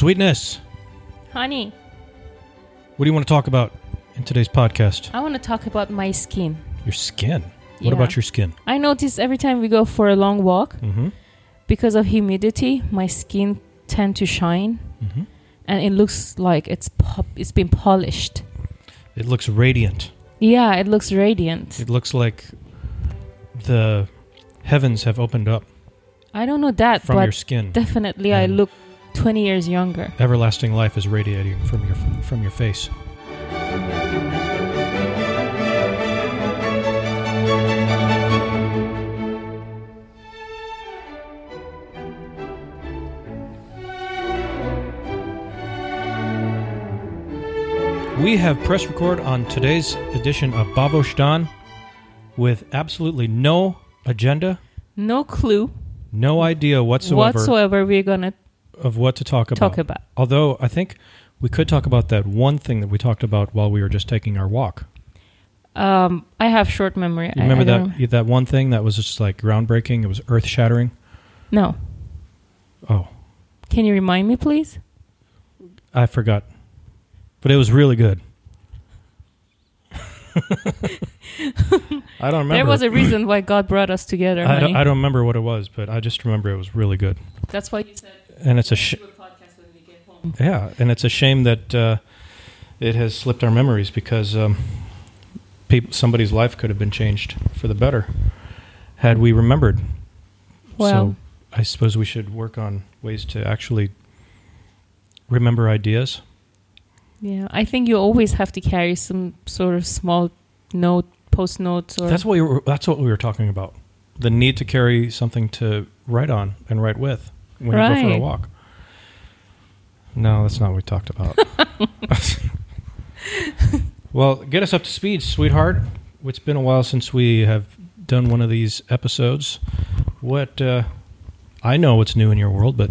Sweetness, Honey, what do you want to talk about in today's podcast? I want to talk about my skin. Your skin. What Yeah. about your skin? I notice every time we go for a long walk, Mm-hmm. because of humidity, my skin tend to shine, Mm-hmm. and it looks like it's pop- it's been polished. It looks radiant. Yeah, it looks radiant. It looks like the heavens have opened up I don't know that, from but your skin. definitely I look 20 years younger. Everlasting life is radiating from your from your face. We have press record on today's edition of Bavostan with absolutely no agenda, No clue no idea whatsoever, whatsoever we're gonna of what to talk about. talk about. Although I think we could talk about that one thing that we talked about while we were just taking our walk. Um, I have short memory. You remember I don't- that that one thing that was just like groundbreaking? It was earth shattering. No. Oh, Can you remind me, please? I forgot, but it was really good. I don't remember. There was a reason why God brought us together. I don't, I don't remember what it was, but I just remember it was really good. That's why you said And it's a sh- do a podcast when we get home. yeah, and it's a shame that uh, it has slipped our memories because um, peop somebody's life could have been changed for the better had we remembered. Well, so I suppose we should work on ways to actually remember ideas. yeah, I think you always have to carry some sort of small note, post notes, or That's what we were, that's what we were talking about. The need to carry something to write on and write with when you go for a Right. walk. No, that's not what we talked about. well, get us up to speed, sweetheart. It's been a while since we have done one of these episodes. What uh, I know what's new in your world, but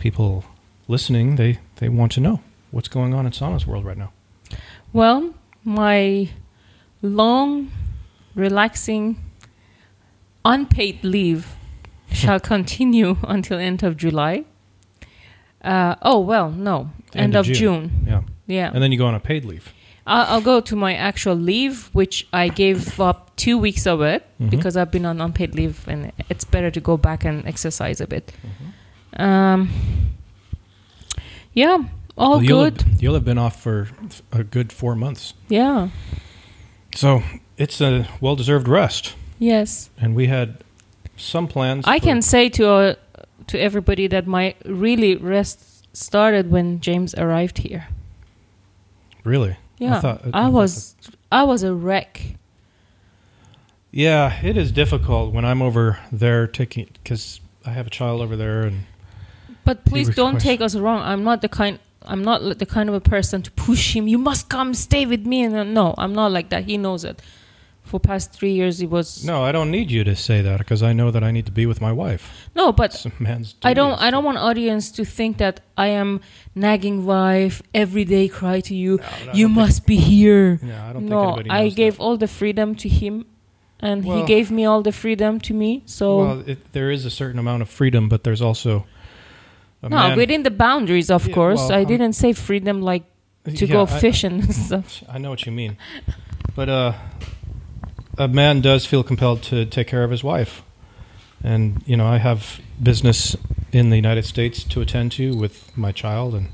people listening they they want to know what's going on in Sana's world right now. well, my long, relaxing, unpaid leave shall continue until end of July. Uh, oh well, no, end, of, June. Yeah, Yeah, and then you go on a paid leave. I'll, I'll go to my actual leave, which I gave up two weeks of it Mhm. because I've been on unpaid leave, and it's better to go back and exercise a bit. Mm-hmm. Um, yeah, all Well, you'll good. Have, you'll have been off for a good four months. Yeah, So it's a well deserved rest. yes. And we had some plans. I can say to uh, to everybody that my really rest started when James arrived here. Really? Yeah, I, thought- I thought was I was a wreck. Yeah, it is difficult when I'm over there taking. Because I have a child over there. And But please don't take us wrong. I'm not the kind. I'm not the kind of a person to push him. You must come stay with me. And uh, no, I'm not like that. He knows it. For past three years, he was no, I don't need you to say that because I know that I need to be with my wife. no. But It's a man's I don't. duty. I don't want audience to think that I am nagging wife every day. Cry to you. No, I you don't must be here. Yeah, I don't no, think anybody I knows gave that. all the freedom to him, and he gave me all the freedom to me. So Well, it, there is a certain amount of freedom, but there's also. A no, man- within the boundaries, of Yeah, course. well, I I'm- didn't say freedom like to Yeah, go I- fishing and stuff. I know what you mean. But uh, a man does feel compelled to take care of his wife. And, you know, I have business in the United States to attend to with my child and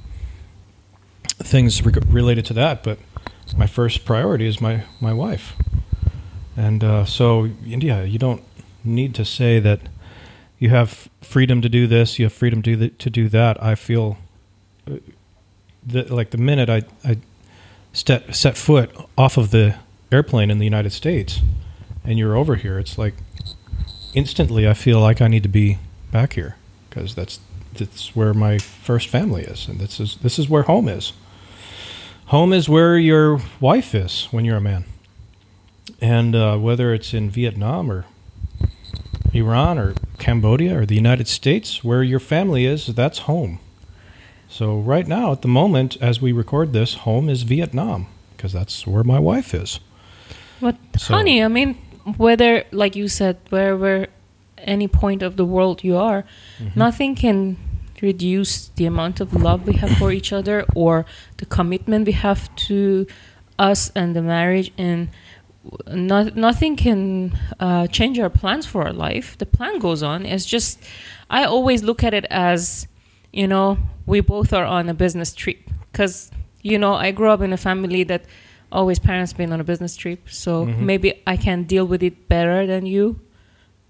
things reg- related to that. But my first priority is my, my wife. And uh, so, India, you don't need to say that you have freedom to do this, you have freedom to do, to do that. I feel uh, that, like, the minute I, I step, set foot off of the airplane in the United States and you're over here, it's like instantly I feel like I need to be back here because that's that's where my first family is, and this is this is where home is. Home is where your wife is when you're a man, and uh, whether it's in Vietnam or Iran or Cambodia or the United States, where your family is, that's home. So right now, at the moment, as we record this, home is Vietnam because that's where my wife is. But So- honey, I mean, whether like you said, wherever any point of the world you are, Mm-hmm. nothing can reduce the amount of love we have for each other or the commitment we have to us and the marriage and not, nothing can uh, change our plans for our life the plan goes on it's just i always look at it as you know we both are on a business trip because you know i grew up in a family that always parents been on a business trip so Mhm. maybe i can deal with it better than you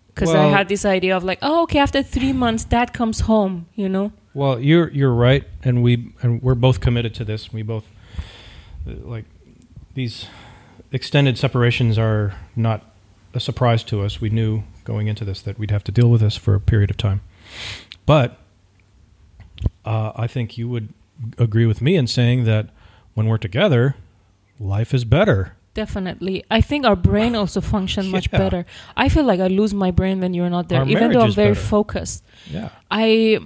because i had this idea of like oh okay after three months dad comes home you know Well, you're you're right, and we and we're both committed to this. We both like these extended separations are not a surprise to us. We knew going into this that we'd have to deal with this for a period of time. But uh, I think you would agree with me in saying that when we're together, life is better. definitely. I think our brain also function much better. I feel like i lose my brain when you're not there Our even though i'm very better. focused. Yeah. i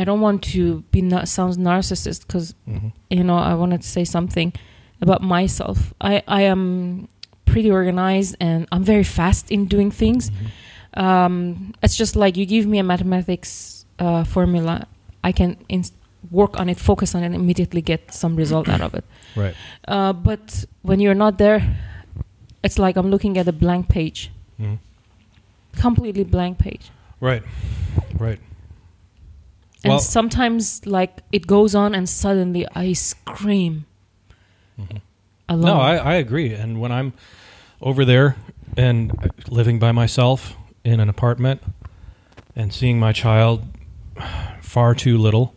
i don't want to be not sounds narcissist because hmm you know i wanted to say something about myself. I i am pretty organized and i'm very fast in doing things. Um it's just like you give me a mathematics uh, formula i can in- work on it focus on it and immediately get some result out of it Right. uh, but when you're not there it's like i'm looking at a blank page Mhm. completely blank page Right. Right. and Well- sometimes like it goes on and suddenly i scream Mhm. alone No, I, I agree. And when I'm over there and living by myself in an apartment and seeing my child far too little,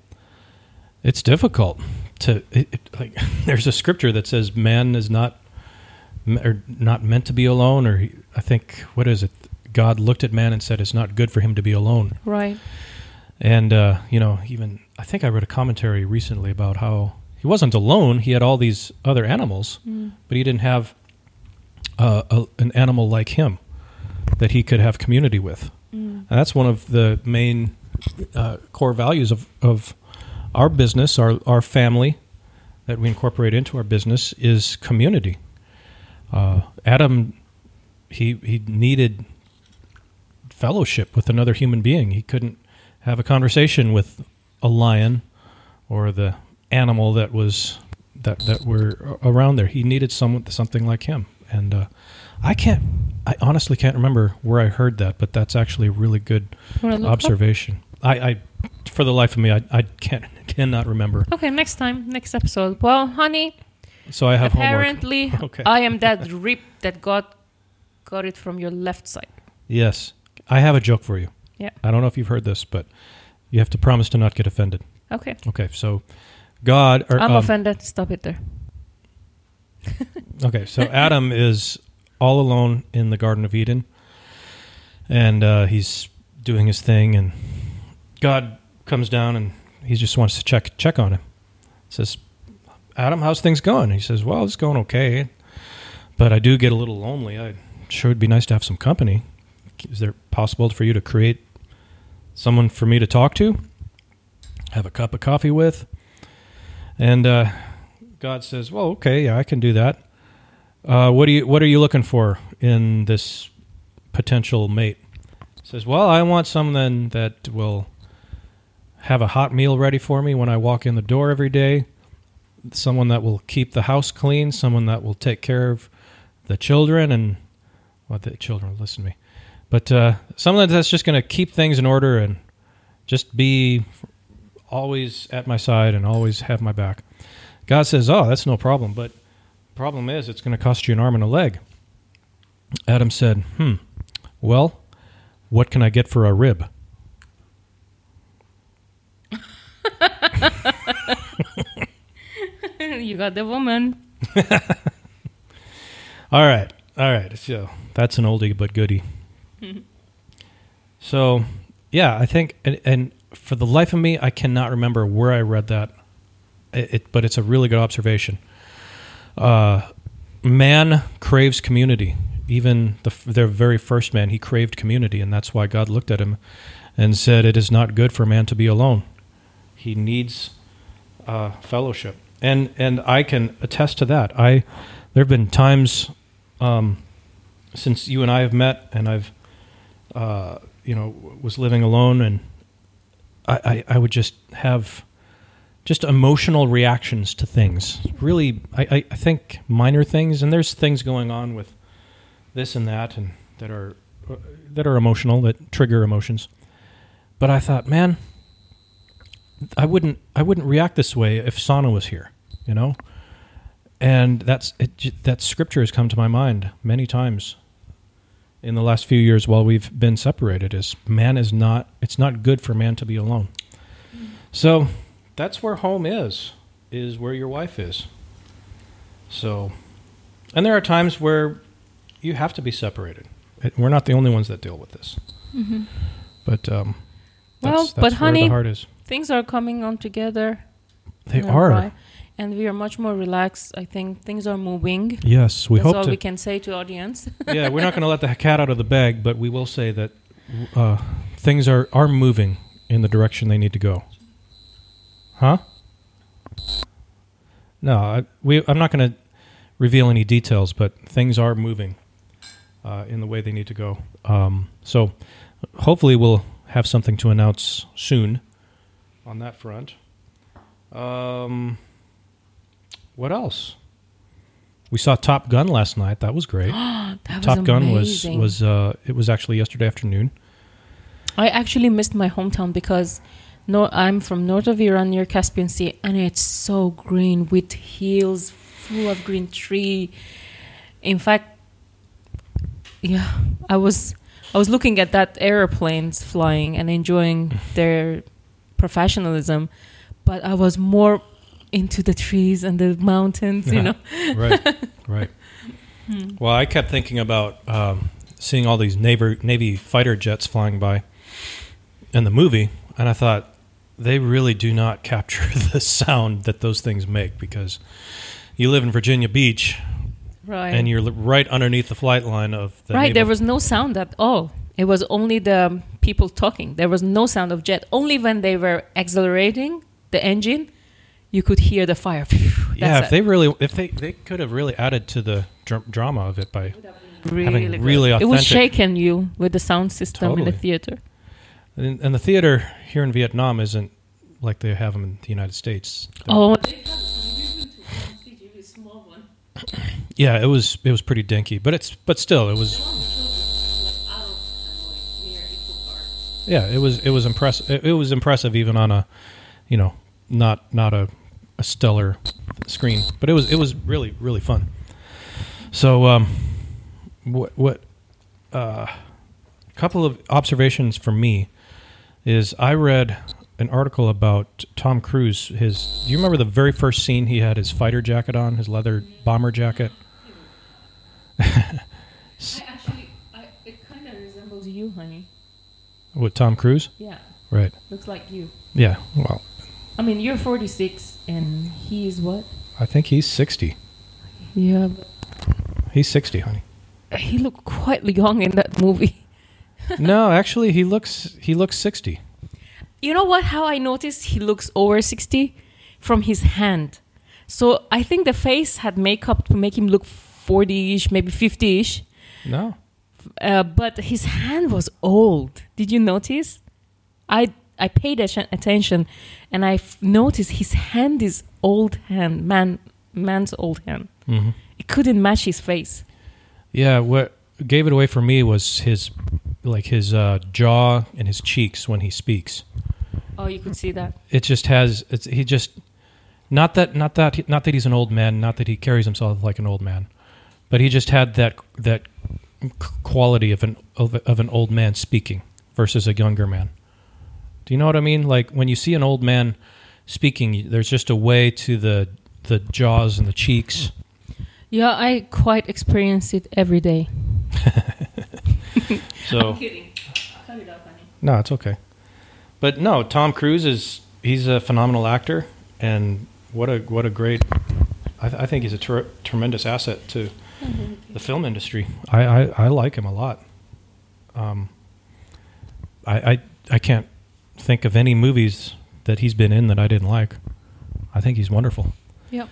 it's difficult to it, it, like. There's a scripture that says man is not or not meant to be alone, or he, I think what is it? God looked at man and said it's not good for him to be alone. right And uh, you know, even I think I read a commentary recently about how he wasn't alone. He had all these other animals, Mm. but he didn't have uh, a, an animal like him that he could have community with. Mm. And that's one of the main uh, core values of, of our business, our, our family that we incorporate into our business is community. Uh, Adam, he, he needed fellowship with another human being. He couldn't have a conversation with a lion or the animal that was that that were around there. He needed someone something like him. And uh, I can't I honestly can't remember where I heard that, but that's actually a really good up? observation. I, I for the life of me I, I can't cannot remember. okay next time next episode well honey So I have homework. apparently Okay. i am that rip that got got it from your left side Yes. I have a joke for you. Yeah. I don't know if you've heard this, but you have to promise to not get offended. okay Okay, so God or i'm um, offended stop it there Okay, so Adam is all alone in the Garden of Eden, and uh, he's doing his thing, and God comes down and he just wants to check check on him. Says, "Adam, how's things going?" He says, "Well, it's going okay, but I do get a little lonely. I sure would be nice to have some company. Is there possible for you to create someone for me to talk to, have a cup of coffee with?" And uh, God says, "Well, okay, yeah, I can do that. Uh, what do you What are you looking for in this potential mate?" Says, "Well, I want someone that will have a hot meal ready for me when I walk in the door every day. Someone that will keep the house clean. Someone that will take care of the children and well, the children listen to me, but uh, someone that's just going to keep things in order and just be always at my side and always have my back." God says, "Oh, that's no problem, but problem is it's going to cost you an arm and a leg." Adam said, "Hmm. Well, what can I get for a rib?" You got the woman All right. All right. So that's an oldie but goodie. so, yeah, I think, and, and for the life of me, I cannot remember where I read that. It, it, but it's a really good observation. Uh, man craves community. Even the their very first man, he craved community, and that's why God looked at him and said, "It is not good for man to be alone. He needs uh, fellowship." And and I can attest to that. I there have been times um, since you and I have met, and I've uh, you know was living alone, and I, I, I would just have just emotional reactions to things. Really, I, I, think minor things, and there's things going on with this and that, and that are uh, that are emotional, that trigger emotions. But I thought, man, I wouldn't I wouldn't react this way if Sana was here, you know. And that's it, that scripture has come to my mind many times in the last few years while we've been separated. Is man is not it's not good for man to be alone. So that's where home is is where your wife is. So, and there are times where you have to be separated. It- We're not the only ones that deal with this. But um, Well, that's, but that's where honey, the heart is. Things are coming on together. They are. and we are much more relaxed. I think things are moving. Yes, we That's hope all to. we can say to audience. yeah, we're not going to let the cat out of the bag, but we will say that uh, things are are moving in the direction they need to go. Huh? No, I, we. I'm not going to reveal any details, but things are moving uh, in the way they need to go. Um, so, hopefully, we'll have something to announce soon on that front. Um, what else? We saw Top Gun last night. That was great. that was Top Gun was amazing. was uh, it was actually yesterday afternoon. I actually missed my hometown because no, I'm from north of Iran near Caspian Sea, and it's so green with hills full of green tree. In fact, yeah, I was I was looking at that airplanes flying and enjoying their professionalism, but I was more into the trees and the mountains. You know, right, right. Well, I kept thinking about um, seeing all these Navy Navy fighter jets flying by in the movie, and I thought they really do not capture the sound that those things make because you live in Virginia Beach right? and you're right underneath the flight line of the right, there was no sound at all. It was only the people talking. There was no sound of jet. Only when they were accelerating the engine, you could hear the fire. yeah. If they really, if they they could have really added to the dr- drama of it by really, having good. really It was shaking you with the sound system in the theater. And, and the theater here in Vietnam isn't like they have them in the United States. Oh, yeah, it was it was pretty dinky, but it's but still it was yeah it was it was impressive. It, was impressive even on a you know not not a, a stellar screen, but it was it was really really fun. So um, what what uh, a couple of observations from me is I read an article about Tom Cruise. His do you remember the very first scene he had his fighter jacket on, his leather bomber jacket? actually, it kind of resembles you, honey. With Tom Cruise, Yeah, right? looks like you. Yeah. Well, I mean, you're 46 and he's what? I think he's sixty. Yeah, He's sixty, honey. he looked quite young in that movie. no, actually, he looks he looks sixty. You know what? How I noticed he looks over 60 from his hand. So I think the face had makeup to make him look 40 ish, maybe 50 ish. No. Uh, but his hand was old. Did you notice? I I paid attention, and I f- noticed his hand is old hand man man's old hand. hmm It couldn't match his face. Yeah. What gave it away for me was his like his uh, jaw and his cheeks when he speaks. Oh, you could see that. it just has it's he just not that not that not that he's an old man not that he carries himself like an old man but he just had that that quality of an of, of an old man speaking versus a younger man do you know what i mean like when you see an old man speaking there's just a way to the the jaws and the cheeks Yeah, I quite experience it every day. so kidding. Cut it out, honey. No, it's okay. But no, Tom Cruise is he's a phenomenal actor, and what a what a great. I, th- I think he's a ter- tremendous asset to the film industry. I, I, I like him a lot. Um, I, I I can't think of any movies that he's been in that I didn't like. I think he's wonderful. Yep.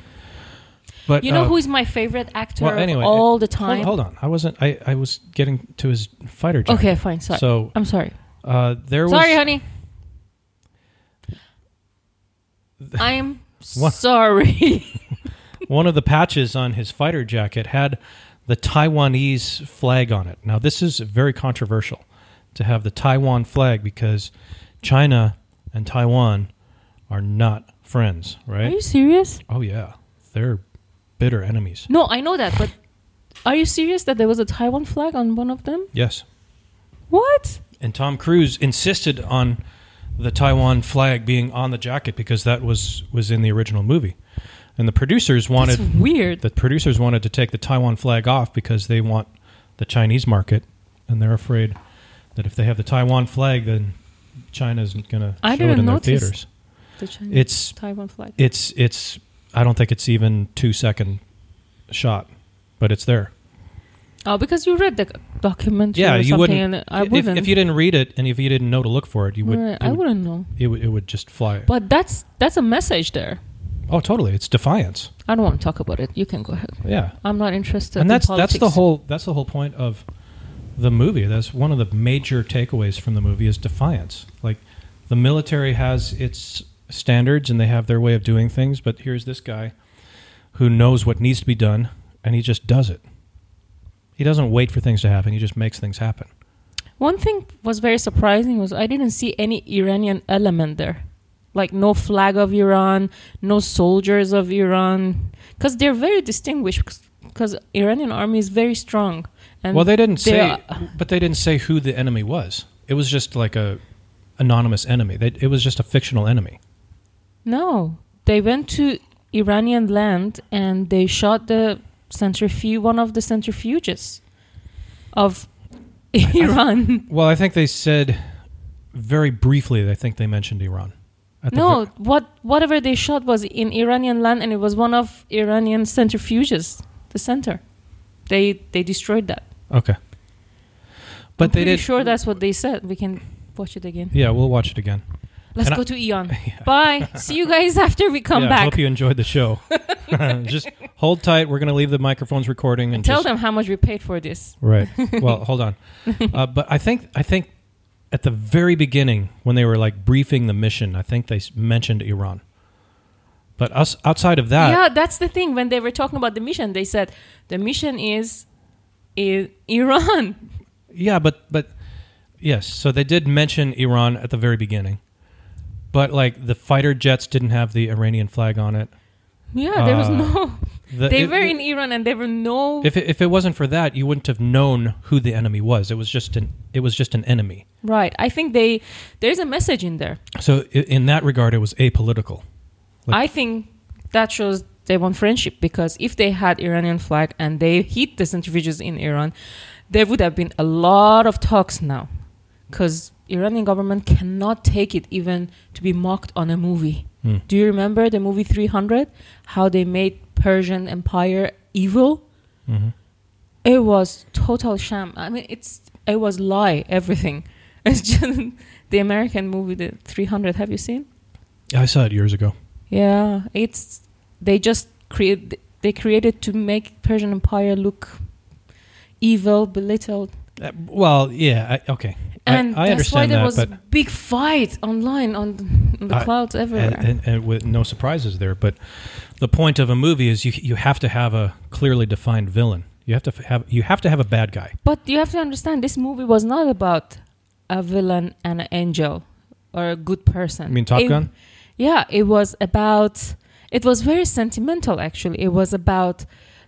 But You know uh, who is my favorite actor well, anyway, of all the time? Hold, on, I wasn't. I, I was getting to his fighter. Okay, fine. Sorry. So I'm sorry. uh, there was Sorry, honey. I'm What? sorry. one of the patches on his fighter jacket had the Taiwanese flag on it. Now, this is very controversial to have the Taiwan flag because China and Taiwan are not friends, right? Are you serious? Oh, yeah. They're bitter enemies. No, I know that, but are you serious that there was a Taiwan flag on one of them? Yes. What? And Tom Cruise insisted on the Taiwan flag being on the jacket because that was, was in the original movie. And the producers wanted That's weird. the producers wanted to take the Taiwan flag off because they want the Chinese market, and they're afraid that if they have the Taiwan flag, then China's going to show it in their theaters. The Chinese It's Taiwan flag. it's it's. I don't think it's even two second shot, but it's there. Oh, because you read the documentary yeah, or you something, wouldn't. and I if, wouldn't. if you didn't read it and if you didn't know to look for it, you would. Right, I would- wouldn't know. It would, it would just fly. But that's that's a message there. Oh, totally! It's defiance. I don't want to talk about it. You can go ahead. Yeah, I'm not interested. and that's that's the whole that's the whole point of the movie. That's one of the major takeaways from the movie is defiance. Like the military has its standards and they have their way of doing things, but here's this guy who knows what needs to be done and he just does it. He doesn't wait for things to happen. He just makes things happen. One thing was very surprising was I didn't see any Iranian element there. Like no flag of Iran, no soldiers of Iran, because they're very distinguished. Because Iranian army is very strong. And well, they didn't they say, are- but they didn't say who the enemy was. It was just like a anonymous enemy. They, it was just a fictional enemy. no, they went to Iranian land and they shot the centrifuge, one of the centrifuges of Iran. Well, I think they said very briefly. I think they mentioned Iran. No, what whatever they shot was in Iranian land, and it was one of Iranian centrifuges, the center. They they destroyed that. okay. But I'm they pretty did. sure that's what they said. We can watch it again. Yeah, we'll watch it again. Let's And go I- to Eon. Bye. See you guys after we come yeah, I back. hope you enjoyed the show. just hold tight. We're going to leave the microphones recording and Tell just, them how much we paid for this. Right. Well, hold on. Uh, but I think I think at the very beginning when they were like briefing the mission, I think they mentioned Iran. But us outside of that, yeah, that's the thing. When they were talking about the mission, they said the mission is in Iran. Yeah, but but yes, so they did mention Iran at the very beginning. But like the fighter jets didn't have the Iranian flag on it. Yeah, there was Uh, no. The- They it- were in Iran, and there were no. If it, if it wasn't for that, you wouldn't have known who the enemy was. It was just an it was just an enemy. right. I think they. There's a message in there. So in that regard, it was apolitical. Like- I think that shows they want friendship because if they had Iranian flag and they hit the centrifuges in Iran, there would have been a lot of talks now, because Iranian government cannot take it even to be mocked on a movie. Hmm. Do you remember the movie 300? How they made Persian Empire evil? hmm It was total sham. I mean, it's it was lie everything. It's just the American movie, the 300. Have you seen? I saw it years ago. Yeah, it's they just create they created to make Persian Empire look evil, belittled, Uh, well, yeah, I, okay, and I, I that's why understand there that, was a big fight online on the, on the clouds everywhere. and, and, and with no surprises there. But the point of a movie is you you have to have a clearly defined villain. You have to f- have you have to have a bad guy. but you have to understand, this movie was not about a villain and an angel or a good person. I mean, Top It- Gun. Yeah, it was about. It was very sentimental, actually. It was about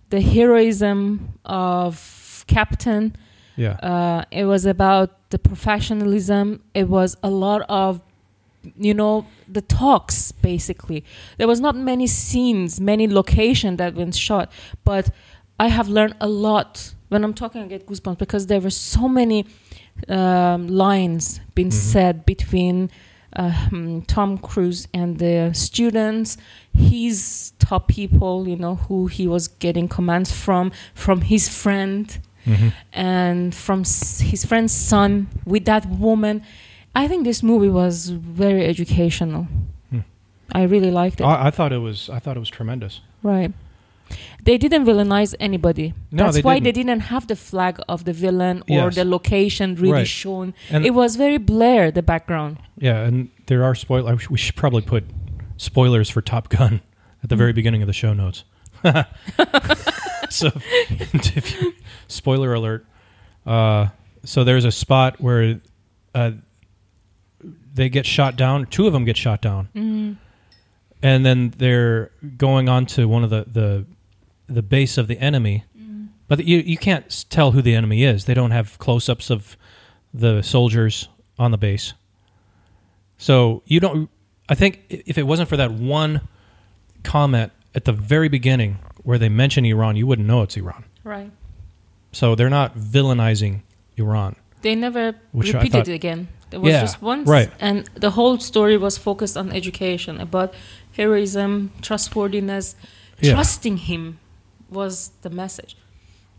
the heroism of Captain. Yeah, Uh, it was about the professionalism. It was a lot of, you know, the talks. Basically, there was not many scenes, many location that been shot, but I have learned a lot when I'm talking. I get goosebumps because there were so many um, lines being Mhm. said between um, Tom Cruise and the students, his top people, you know, who he was getting commands from, from his friend hmm and from s- his friend's son with that woman. I think this movie was very educational. Hmm. I really liked it. I, I thought it was I thought it was tremendous. right. They didn't villainize anybody. No, That's they why didn't. they didn't have the flag of the villain or Yes. the location really Right. shown. And it was very blur the background. yeah, and there are spoilers. We should probably put spoilers for Top Gun at the very beginning of the show notes. so, you, spoiler alert. Uh, so there's a spot where uh, they get shot down. Two of them get shot down, mm-hmm. and then they're going on to one of the the, the base of the enemy. Mm-hmm. But you you can't tell who the enemy is. They don't have close ups of the soldiers on the base. So you don't. I think if it wasn't for that one comment at the very beginning where they mention Iran, you wouldn't know it's Iran. Right. So they're not villainizing Iran. They never repeated it again. There was Yeah, just once, right. and the whole story was focused on education, about heroism, trustworthiness, Yeah. trusting him was the message.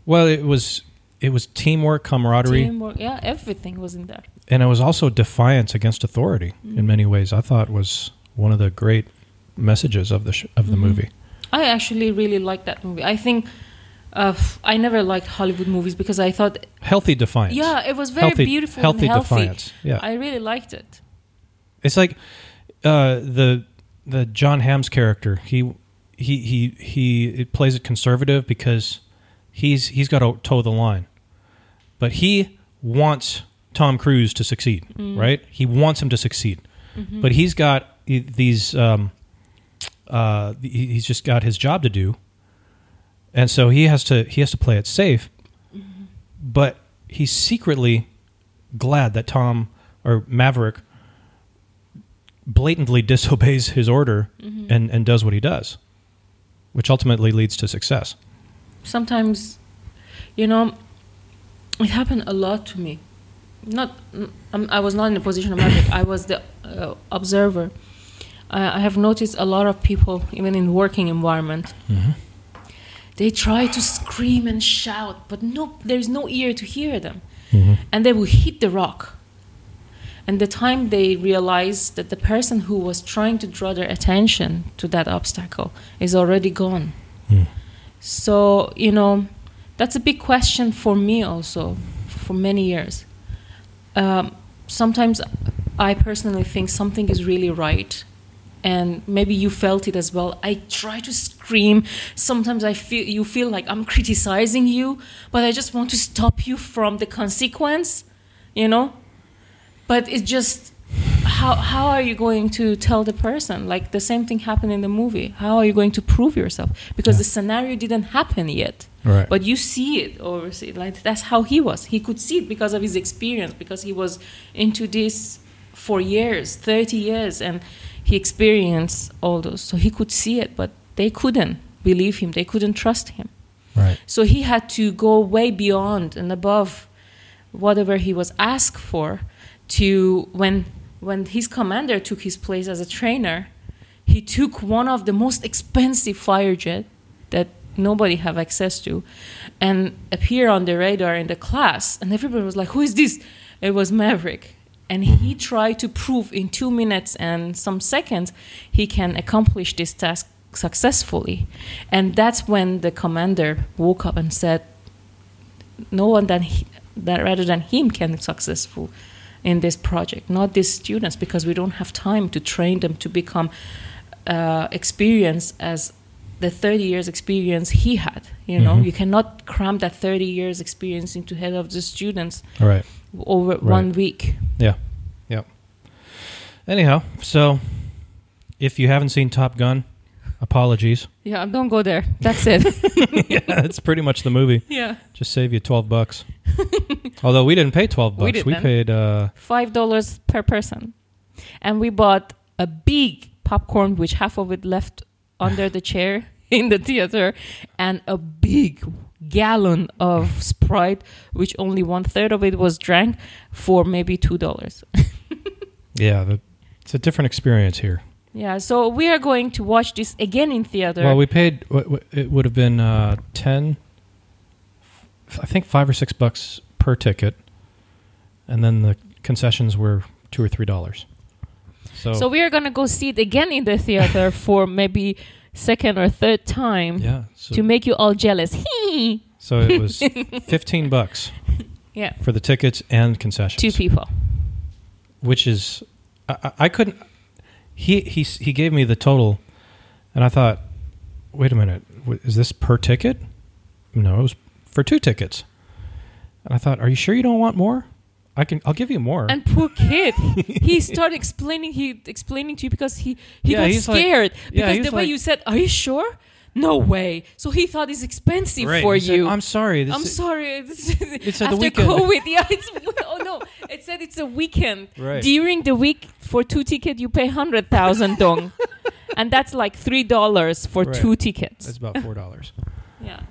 Well, it was it was teamwork, camaraderie, Teamwork, yeah, everything was in there. and it was also defiance against authority Mm. in many ways. I thought was one of the great messages of the sh- of the Mhm. movie. I actually really liked that movie. I think uh, I never liked Hollywood movies because I thought, Healthy defiance. yeah, it was very healthy, beautiful healthy and healthy. defiance. Yeah, I really liked it. it's like uh, the the Jon Hamm's character. He he he he it plays it conservative because he's he's got to toe the line, but he wants Tom Cruise to succeed, Mm. right? He wants him to succeed, Mhm. but he's got these. Um, uh, he's just got his job to do, and so he has to he has to play it safe. But he's secretly glad that Tom or Maverick blatantly disobeys his order Mhm. and, and does what he does, which ultimately leads to success. sometimes you know it happened a lot to me not i was not in the position of Maverick. i was the uh, observer I, I have noticed a lot of people even in working environment they try to scream and shout but no there's no ear to hear them. And they will hit the rock. And the time they realize that the person who was trying to draw their attention to that obstacle is already gone. So, you know, that's a big question for me also for many years. Um, sometimes I personally think something is really right. And maybe you felt it as well. I try to scream. Sometimes I feel you feel like I'm criticizing you, but I just want to stop you from the consequence, you know? But it's just how how are you going to tell the person like the same thing happened in the movie how are you going to prove yourself because Yeah. the scenario didn't happen yet Right. but you see it or see like that's how he was he could see it because of his experience because he was into this for years 30 years and he experienced all those. So he could see it but they couldn't believe him. They couldn't trust him. Right. so he had to go way beyond and above whatever he was asked for to when when his commander took his place as a trainer, he took one of the most expensive fire jet that nobody have access to and appear on the radar in the class. And everybody was like who is this? It was maverick and he tried to prove in two minutes and some seconds he can accomplish this task successfully and that's when the commander woke up and said no one than he, that rather than him can be successful in this project not these students because we don't have time to train them to become uh, experienced as the 30 years experience he had you know Mhm. you cannot cram that 30 years experience into head of the students right. Over one week Yeah. Yep. Anyhow, so if you haven't seen Top Gun, apologies. yeah don't go there that's it yeah, that's pretty much the movie. yeah Just save you 12 bucks. Although we didn't pay 12 bucks. We, didn't. paid uh five dollars per person and we bought a big popcorn which half of it left under the chair in the theater and a big gallon of sprite which only one third of it was drank for maybe two dollars yeah, the, it's a different experience here. yeah so we are going to watch this again in theater Well, we paid it would have been uh 10 I think 5 or 6 bucks per ticket. And then the concessions were 2 or 3 dollars. So, so we are going to go see it again in the theater for maybe second or third time yeah. So, to make you all jealous so it was 15 bucks yeah for the tickets and concessions. two people which is I, I- couldn't he he he gave me the total, and I thought, wait a minute, is this per ticket? No, it was for two tickets. And I thought, are you sure you don't want more? I can. I'll give you more. And poor kid, he started explaining. He explaining to you because he he Yeah, got like- scared yeah, because he's the way like- you said, "Are you sure?" No way. So he thought it's expensive Right, for he said, you. I'm sorry. This I'm is- sorry. It said the After weekend. COVID, yeah, it's oh no, it said it's a weekend. Right. During the week for two tickets, you pay hundred thousand dong, and that's like three dollars for Right. two tickets. That's about four dollars. yeah.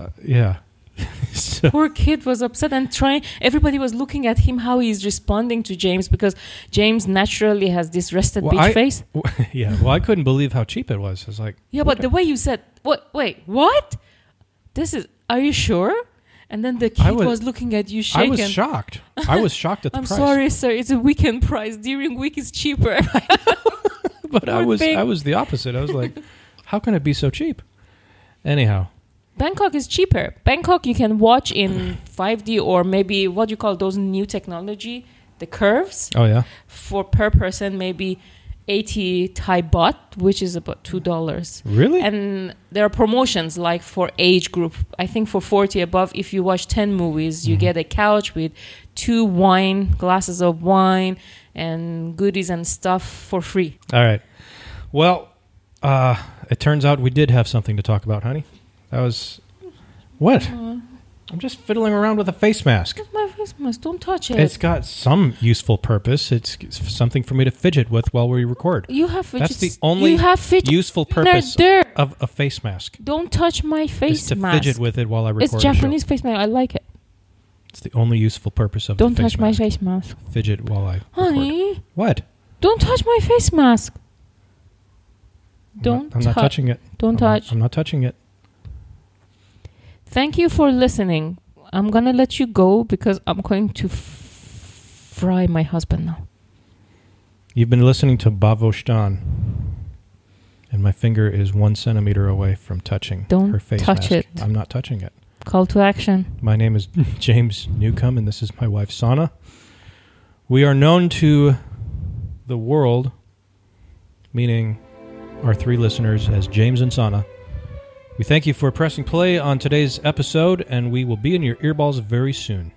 uh, yeah. so, Poor kid was upset and trying. Everybody was looking at him how he's responding to James because James naturally has this rested Well, bitch I- face. yeah. Well, I couldn't believe how cheap it was. I was like, Yeah, but the way you said, "What? Wait, what? This is? Are you sure?" And then the kid was, was- looking at you shaken. I was shocked. I was shocked at the I'm price. sorry, sir. It's a weekend price. During week is cheaper. but I was thing. I was the opposite. I was like, how can it be so cheap? Anyhow, Bangkok is cheaper. Bangkok you can watch in 5D or maybe what you call those new technology, the curves oh yeah, for per person maybe 80 Thai baht, which is about two dollars. really? And there are promotions like for age group. I think for 40 above, if you watch 10 movies, you Mhm. get a couch with two wine glasses of wine and goodies and stuff for free. All right. Well, uh, it turns out we did have something to talk about, honey. That was what? Uh-huh. I'm just fiddling around with a face mask. My face mask. Don't touch it. It's got some useful purpose. It's something for me to fidget with while we record. you have That's the only you have fidget Useful purpose there. of a face mask Don't touch my face to mask. fidget with it while I record. it's. Japanese face mask. I like it. It's the only useful purpose of Don't the face touch my mask. face mask, Fidget while I record. honey. What? Don't touch my face mask. I'm Don't I'm not tou- touching it. Don't I'm not- touch. I'm not touching it. Thank you for listening. I'm gonna let you go because I'm going to f- fry my husband now. You've been listening to Bavostan, and my finger is one centimeter away from touching Don't her face touch mask. it. I'm not touching it. Call to action. My name is James Newcomb, and this is my wife, Sana. We are known to the world, meaning our three listeners, as James and Sana. We thank you for pressing play on today's episode, and we will be in your earballs very soon.